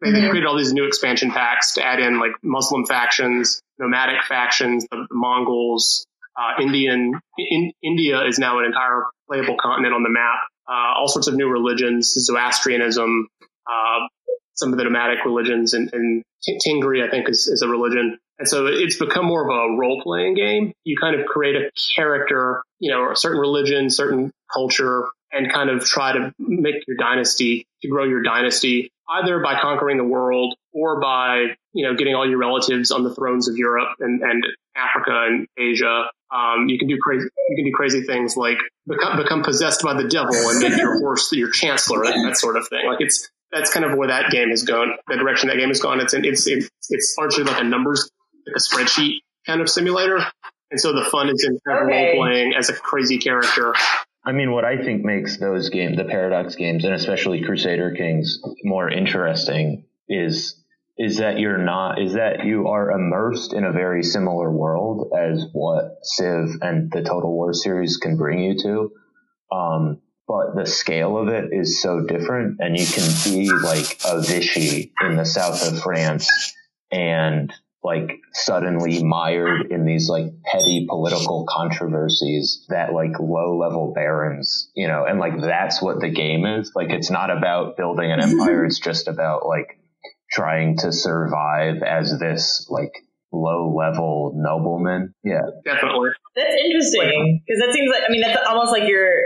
Speaker 4: they, mm-hmm. created all these new expansion packs to add in like Muslim factions, nomadic factions, the, the Mongols, uh, Indian in, India is now an entire playable continent on the map uh, all sorts of new religions, Zoroastrianism, uh, some of the nomadic religions, and, and Tengri, I think, is, is a religion. And so it's become more of a role playing game. You kind of create a character, you know, a certain religion, certain culture, and kind of try to make your dynasty, to grow your dynasty, either by conquering the world or by, you know, getting all your relatives on the thrones of Europe and, and Africa and Asia. Um, you can do crazy, you can do crazy things like become, become possessed by the devil and make your horse your chancellor, and that sort of thing. Like it's, that's kind of where that game has gone, the direction that game has gone. It's, it's, it's, it's largely like a numbers, like a spreadsheet kind of simulator. And so the fun is in kind of okay. role playing as a crazy character.
Speaker 5: I mean, what I think makes those games, the Paradox games, and especially Crusader Kings, more interesting is is that you're not is that you are immersed in a very similar world as what Civ and the Total War series can bring you to. Um, but the scale of it is so different and you can be like a Vichy in the south of France and like suddenly mired in these like petty political controversies that like low level barons, you know, and like that's what the game is. Like it's not about building an empire. it's just about like trying to survive as this like low level nobleman. Yeah.
Speaker 4: Definitely.
Speaker 2: That's interesting because that seems like, I mean, that's almost like you're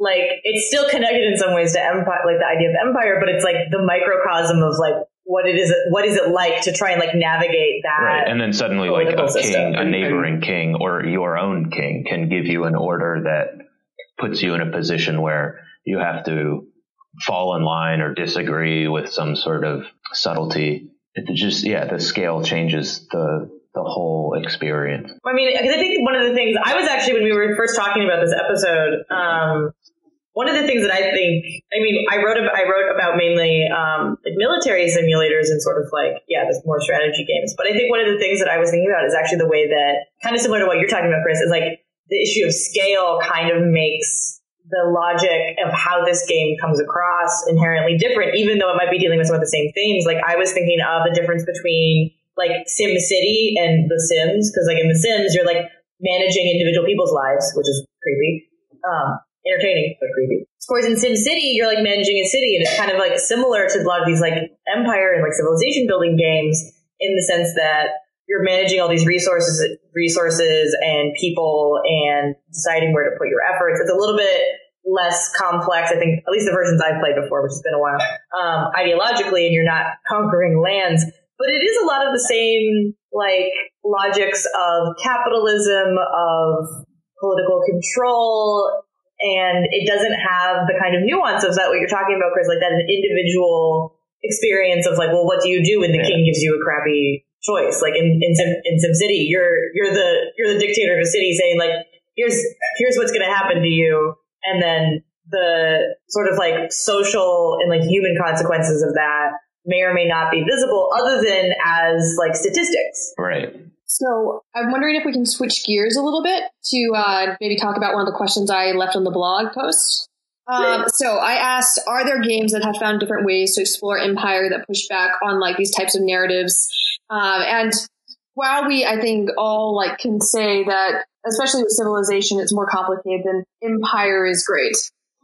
Speaker 2: like, it's still connected in some ways to empire, like the idea of empire, but it's like the microcosm of like what it is, what is it like to try and like navigate that?
Speaker 5: Right. And then suddenly like a king, a neighboring king or your own king can give you an order that puts you in a position where you have to fall in line or disagree with some sort of subtlety. It just, yeah, the scale changes the, the whole experience.
Speaker 2: I mean, I think one of the things I was actually, when we were first talking about this episode, um, one of the things that I think, I mean, I wrote about, I wrote about mainly um, like military simulators and sort of like, yeah, there's more strategy games. But I think one of the things that I was thinking about is actually the way that, kind of similar to what you're talking about, Chris, is like the issue of scale kind of makes the logic of how this game comes across inherently different, even though it might be dealing with some of the same themes. Like I was thinking of the difference between like Sim City and The Sims, because like in The Sims, you're like managing individual people's lives, which is creepy. Um, entertaining, but creepy. Whereas in SimCity, you're like managing a city, and it's kind of like similar to a lot of these like empire and like civilization building games in the sense that you're managing all these resources, resources and people, and deciding where to put your efforts. It's a little bit less complex. I think at least the versions I've played before, which has been a while, um, ideologically, and you're not conquering lands. But it is a lot of the same like logics of capitalism, of political control, and it doesn't have the kind of nuance of that what you're talking about, Chris, like that an individual experience of like, well, what do you do when the king gives you a crappy choice? Like in in Sim, in Sim City, you're you're the you're the dictator of a city, saying like, here's here's what's going to happen to you, and then the sort of like social and like human consequences of that may or may not be visible, other than as like statistics.
Speaker 5: Right.
Speaker 3: So I'm wondering if we can switch gears a little bit to uh, maybe talk about one of the questions I left on the blog post. Um, so I asked, are there games that have found different ways to explore Empire that push back on like these types of narratives? Um, and while we, I think, all like can say that, especially with Civilization, it's more complicated than Empire is great.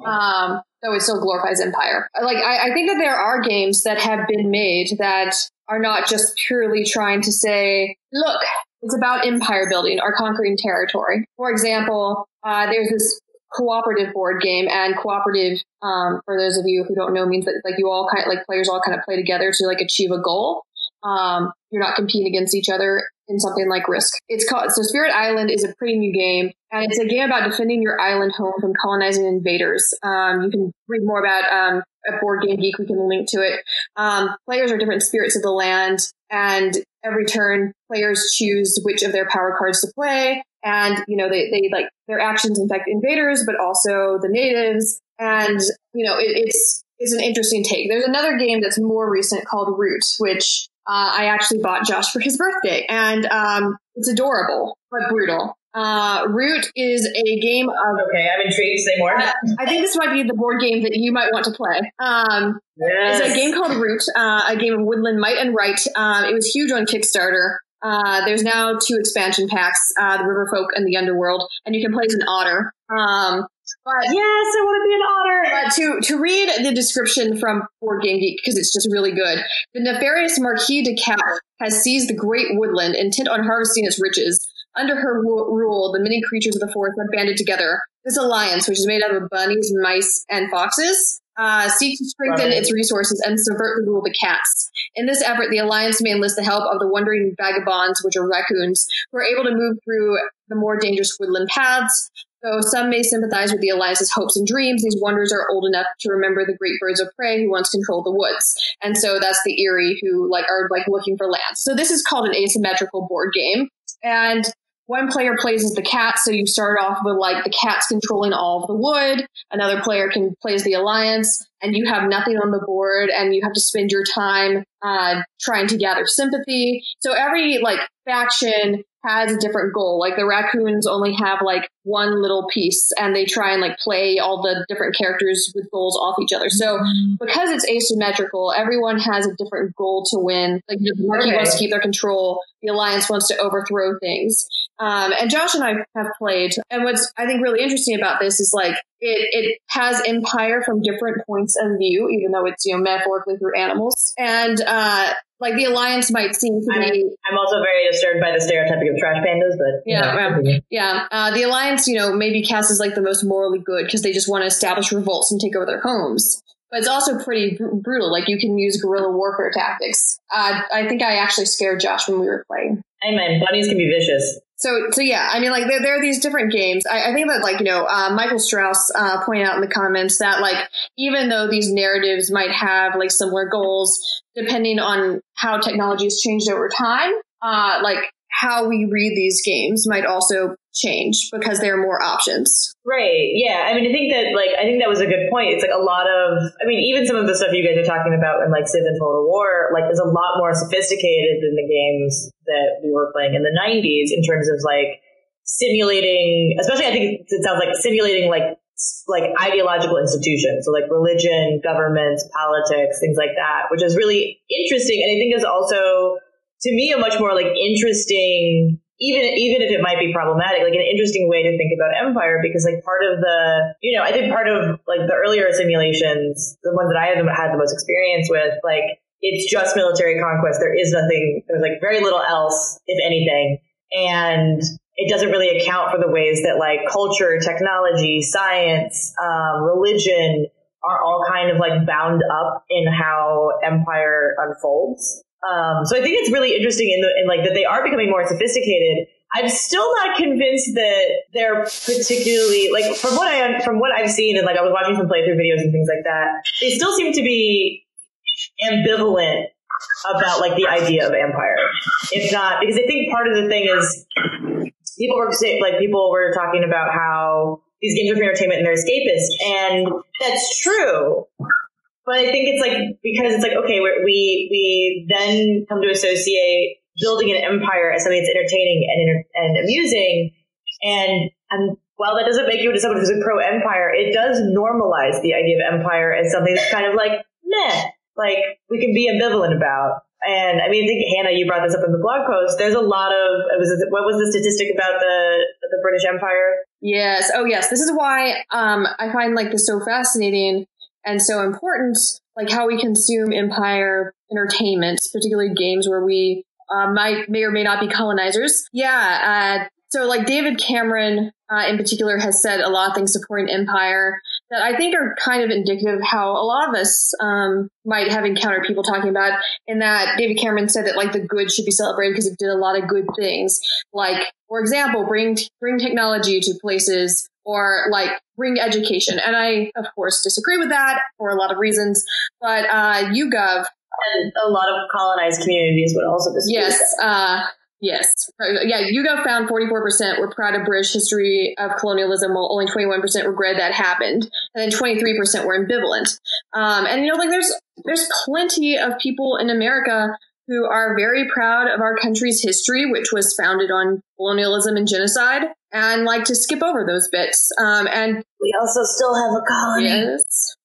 Speaker 3: Um, though it still glorifies Empire. Like I, I think that there are games that have been made that are not just purely trying to say, look, it's about empire building or conquering territory. For example, uh, there's this cooperative board game and cooperative, um, for those of you who don't know, means that like you all kind of like players all kind of play together to like achieve a goal. Um, you're not competing against each other in something like Risk. It's called, so Spirit Island is a pretty new game and it's a game about defending your island home from colonizing invaders. Um, you can read more about, um, at Board Game Geek. We can link to it. Um, players are different spirits of the land, and every turn, players choose which of their power cards to play. And you know, they they like their actions infect invaders, but also the natives. And you know, it, it's it's an interesting take. There's another game that's more recent called Root, which uh, I actually bought Josh for his birthday, and um, it's adorable but brutal. Uh, Root is a game of.
Speaker 2: Okay, I'm intrigued. To say more.
Speaker 3: Uh, I think this might be the board game that you might want to play. Um,
Speaker 2: yes.
Speaker 3: It's a game called Root, uh, a game of woodland might and right. Um, it was huge on Kickstarter. Uh, there's now two expansion packs, uh, the Riverfolk and the Underworld, and you can play as an otter. Um, but
Speaker 2: yes, I want to be an otter.
Speaker 3: But to to read the description from Board Game Geek because it's just really good. The nefarious Marquise de Cat has seized the great woodland, intent on harvesting its riches. Under her rule, the many creatures of the forest have banded together. This alliance, which is made up of bunnies, mice, and foxes, uh, seeks to strengthen its resources and subvert the rule of the cats. In this effort, the alliance may enlist the help of the wandering vagabonds, which are raccoons, who are able to move through the more dangerous woodland paths. Though some may sympathize with the alliance's hopes and dreams, these wonders are old enough to remember the great birds of prey who once controlled the woods. And so that's the Eyrie who like are like looking for land. So this is called an asymmetrical board game. And one player plays as the cat, so you start off with like the cat's controlling all of the wood. Another player can play as the alliance, and you have nothing on the board, and you have to spend your time uh, trying to gather sympathy. So every like faction has a different goal. Like the raccoons only have like one little piece and they try and like play all the different characters with goals off each other. So because it's asymmetrical, everyone has a different goal to win. Like the Marquis
Speaker 2: Okay.
Speaker 3: wants to keep their control. The Alliance wants to overthrow things. Um, and Josh and I have played. And what's I think really interesting about this is like it, it has empire from different points of view, even though it's, you know, metaphorically through animals. And, uh, like the alliance might seem to
Speaker 2: I'm,
Speaker 3: be
Speaker 2: I'm also very disturbed by the stereotyping of trash pandas, but you
Speaker 3: Yeah,
Speaker 2: know.
Speaker 3: Yeah, uh, the alliance, you know, maybe Cass is like the most morally good because they just want to establish revolts and take over their homes. But it's also pretty br- brutal. Like you can use guerrilla warfare tactics. Uh, I think I actually scared Josh when we were playing.
Speaker 2: Hey man, bunnies can be vicious.
Speaker 3: So, so yeah, I mean, like there, there are these different games. I, I think that, like you know, uh, Michael Strauss uh, pointed out in the comments that, like, even though these narratives might have like similar goals, depending on how technology has changed over time, uh, like how we read these games might also change because there are more options.
Speaker 2: Right. Yeah. I mean, I think that like I think that was a good point. It's like a lot of. I mean, even some of the stuff you guys are talking about in like Civ and Total War, like is a lot more sophisticated than the games that we were playing in the '90s in terms of like simulating. Especially, I think it sounds like simulating like like ideological institutions, so like religion, governments, politics, things like that, which is really interesting. And I think is also to me a much more like interesting even even if it might be problematic, like an interesting way to think about empire because like part of the you know I think part of like the earlier simulations, the ones that I had had the most experience with, like it's just military conquest. There is nothing. There's like very little else, if anything, and it doesn't really account for the ways that like culture, technology, science, um, religion are all kind of like bound up in how empire unfolds. Um, so I think it's really interesting in the in like that they are becoming more sophisticated. I'm still not convinced that they're particularly like from what I from what I've seen and like I was watching some playthrough videos and things like that. They still seem to be ambivalent about like the idea of empire. If not, because I think part of the thing is people were like people were talking about how these games are for entertainment and they're escapist, and that's true. But I think it's like because it's like okay, we we then come to associate building an empire as something that's entertaining and and amusing, and and while that doesn't make you into someone who's a pro empire, it does normalize the idea of empire as something that's kind of like meh, like we can be ambivalent about. And I mean, I think Hannah, you brought this up in the blog post. There's a lot of was what was the statistic about the the British Empire?
Speaker 3: Yes. Oh, yes. This is why um, I find like this so fascinating and so important, like how we consume empire entertainment, particularly games where we uh, might may or may not be colonizers. Yeah. Uh, so like David Cameron uh, in particular has said a lot of things supporting empire that I think are kind of indicative of how a lot of us um, might have encountered people talking about. In that David Cameron said that like the good should be celebrated because it did a lot of good things, like for example, bring bring technology to places or like bring education. And I of course disagree with that for a lot of reasons. But uh, YouGov
Speaker 2: and a lot of colonized communities would also disagree.
Speaker 3: Yes. Uh, Yes. Yeah, YouGov found 44% were proud of British history of colonialism, while only 21% regret that happened. And then 23% were ambivalent. Um, and, you know, like there's, there's plenty of people in America who are very proud of our country's history, which was founded on colonialism and genocide, and like to skip over those bits. Um, and
Speaker 2: we also still have a colony.
Speaker 3: Yes.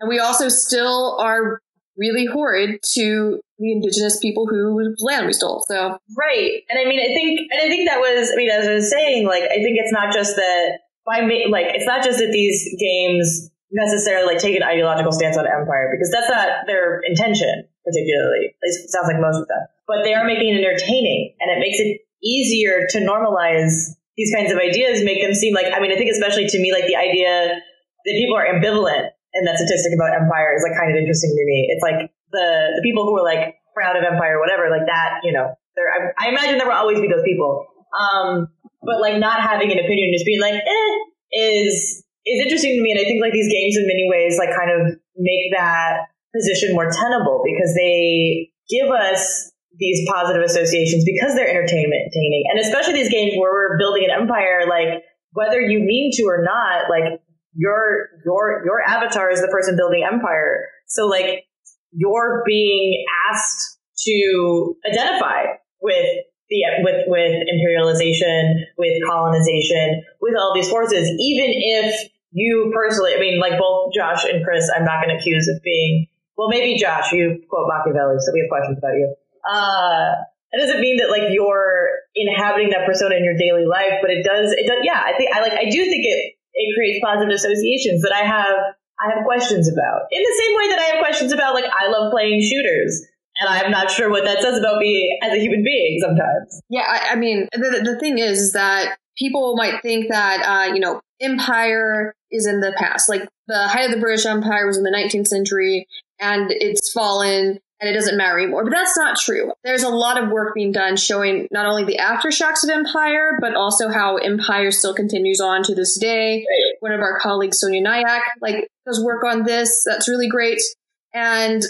Speaker 3: And we also still are really horrid to the indigenous people whose land we stole. So
Speaker 2: right, and I mean, I think, and I think that was, I mean, as I was saying, like, I think it's not just that by like, it's not just that these games necessarily like take an ideological stance on empire because that's not their intention particularly. It sounds like most of them, but they are making it entertaining, and it makes it easier to normalize these kinds of ideas, make them seem like. I mean, I think especially to me, like the idea that people are ambivalent and that statistic about empire is like kind of interesting to me. It's like the the people who are like proud of empire or whatever, like that, you know, there. I, I, imagine there will always be those people. Um, but like not having an opinion, just being like, eh, is is interesting to me. And I think like these games in many ways like kind of make that position more tenable because they give us these positive associations because they're entertainment entertaining. And especially these games where we're building an empire, like whether you mean to or not, like your your your avatar is the person building empire. So like you're being asked to identify with the with with imperialization, with colonization, with all these forces, even if you personally, I mean, like both Josh and Chris, I'm not going to accuse of being. Well, maybe Josh, you quote Machiavelli, so we have questions about you. Uh, that doesn't mean that like you're inhabiting that persona in your daily life, but it does. It does. Yeah, I think I like. I do think it it creates positive associations that I have I have questions about. In the same way that I have questions about like I love playing shooters. And I'm not sure what that says about me as a human being sometimes.
Speaker 3: Yeah, I, I mean, the, the thing is, is that people might think that, uh, you know, empire is in the past. Like the height of the British Empire was in the 19th century and it's fallen and it doesn't matter anymore. But that's not true. There's a lot of work being done showing not only the aftershocks of empire, but also how empire still continues on to this day. One of our colleagues, Sonia Nyack, like does work on this. That's really great. And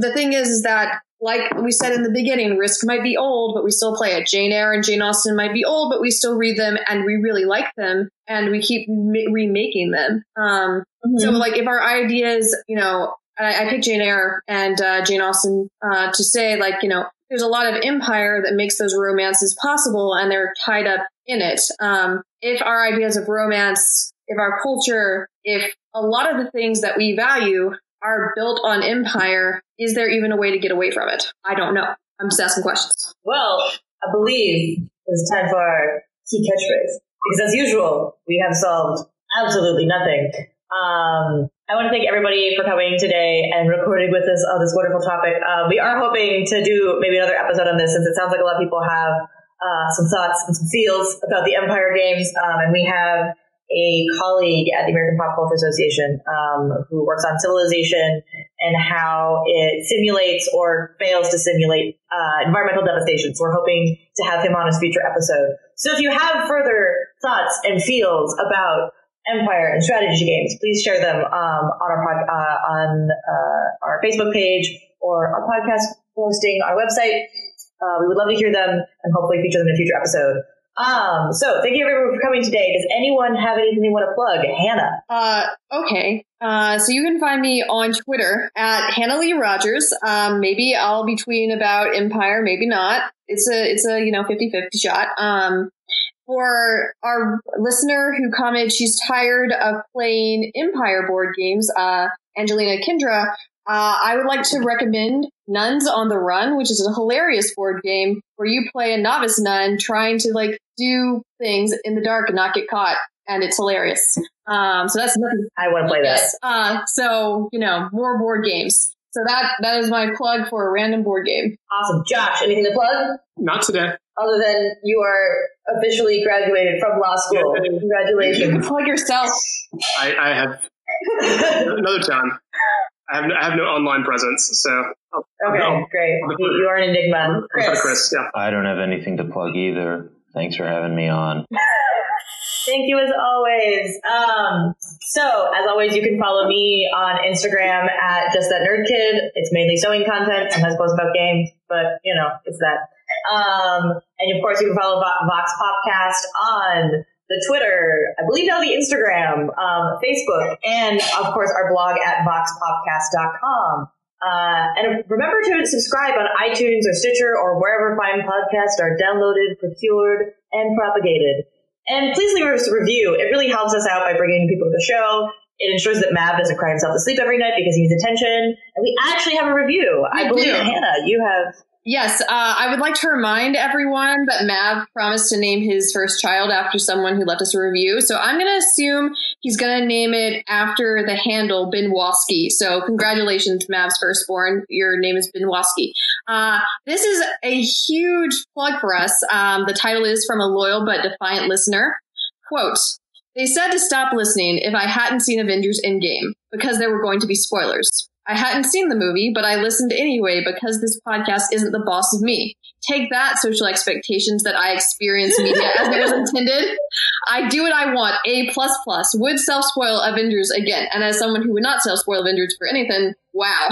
Speaker 3: the thing is, is that like we said in the beginning, Risk might be old, but we still play it. Jane Eyre and Jane Austen might be old, but we still read them and we really like them and we keep ma- remaking them. Um, mm-hmm. So like if our ideas, you know, I, I picked Jane Eyre and uh, Jane Austen uh, to say, like, you know, there's a lot of empire that makes those romances possible and they're tied up in it. Um, if our ideas of romance, if our culture, if a lot of the things that we value are built on empire, is there even a way to get away from it? I don't know. I'm just asking questions.
Speaker 2: Well, I believe it's time for our key catchphrase. Because as usual, we have solved absolutely nothing. Um, I want to thank everybody for coming today and recording with us on this wonderful topic. Um, we are hoping to do maybe another episode on this since it sounds like a lot of people have uh, some thoughts and some feels about the Empire games. Um, and we have a colleague at the American Pop Culture Association um, who works on civilization and how it simulates or fails to simulate uh, environmental devastation. So we're hoping to have him on a future episode. So if you have further thoughts and feels about Empire and strategy games, please share them um, on our pod, uh, on uh, our Facebook page or our podcast posting, our website. Uh, we would love to hear them and hopefully feature them in a future episode. Um, so thank you everyone for coming today. Does anyone have anything they want to plug? Hannah.
Speaker 3: Uh, okay. Uh, so you can find me on Twitter at Hannah Lee Rogers. Um, maybe I'll be tweeting about Empire, maybe not. It's a, it's a, you know, 50-50 shot. Um, for our listener who commented she's tired of playing Empire board games, uh, Angelina Kindra, uh, I would like to recommend Nuns on the Run, which is a hilarious board game where you play a novice nun trying to like do things in the dark and not get caught, and it's hilarious. Um, so that's nothing.
Speaker 2: I want to play that.
Speaker 3: Uh, so you know, more board games. So that that is my plug for a random board game.
Speaker 2: Awesome, Josh. Anything to plug?
Speaker 4: Not today.
Speaker 2: Other than you are officially graduated from law school.
Speaker 3: You can
Speaker 2: Congratulations.
Speaker 3: plug yourself.
Speaker 4: I, I have another time. I have, I have no online presence, so I'll,
Speaker 2: Okay,
Speaker 4: I'll,
Speaker 2: great. You, you are an enigma.
Speaker 4: I'll
Speaker 2: Chris.
Speaker 4: Chris. Yeah.
Speaker 5: I don't have anything to plug either. Thanks for having me on.
Speaker 2: Thank you as always. Um, so as always, you can follow me on Instagram at just that nerd kid. It's mainly sewing content, sometimes post about games, but you know, it's that. Um, and of course, you can follow VoxPopcast on the Twitter, I believe now the Instagram, um, Facebook, and of course our blog at voxpopcast.com. Uh, and remember to subscribe on iTunes or Stitcher or wherever fine podcasts are downloaded, procured, and propagated. And please leave us a review. It really helps us out by bringing people to the show. It ensures that Mav doesn't cry himself to sleep every night because he needs attention. And we actually have a review. I
Speaker 3: We
Speaker 2: believe,
Speaker 3: do.
Speaker 2: Hannah, you have.
Speaker 3: Yes, uh, I would like to remind everyone that Mav promised to name his first child after someone who left us a review. So I'm going to assume he's going to name it after the handle Binwaski. So congratulations, Mav's firstborn. Your name is Binwaski. Uh, this is a huge plug for us. Um, the title is from a loyal but defiant listener. Quote, they said to stop listening if I hadn't seen Avengers Endgame because there were going to be spoilers. I hadn't seen the movie, but I listened anyway because this podcast isn't the boss of me. Take that, social expectations that I experience media as it was intended. I do what I want. A plus plus would self spoil Avengers again, and as someone who would not self spoil Avengers for anything, wow,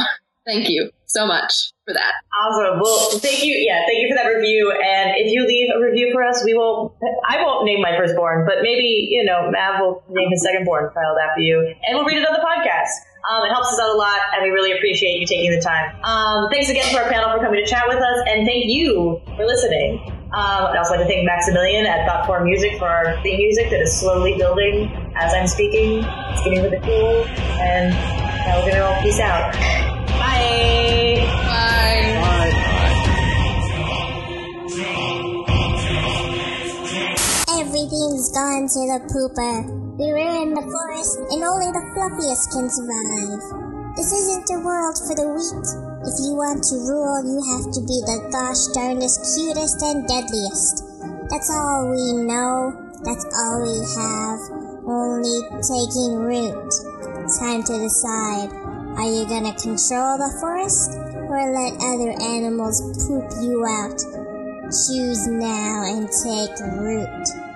Speaker 3: thank you so much for that.
Speaker 2: Awesome. Well, thank you. Yeah, thank you for that review. And if you leave a review for us, we will. I won't name my firstborn, but maybe you know Mav will name his secondborn child after you, and we'll read it on the podcast. Um, it helps us out a lot, and we really appreciate you taking the time. Um, thanks again to our panel for coming to chat with us, and thank you for listening. Um, I'd also like to thank Maximilian at Thoughtform Music for our theme music that is slowly building as I'm speaking. It's getting really cool, and now we're gonna all peace out. Bye.
Speaker 3: Bye.
Speaker 6: Everything's gone to the pooper. We were in the forest, and only the fluffiest can survive. This isn't a world for the weak. If you want to rule, you have to be the gosh darnest cutest and deadliest. That's all we know. That's all we have. Only taking root. Time to decide. Are you gonna control the forest, or let other animals poop you out? Choose now and take root.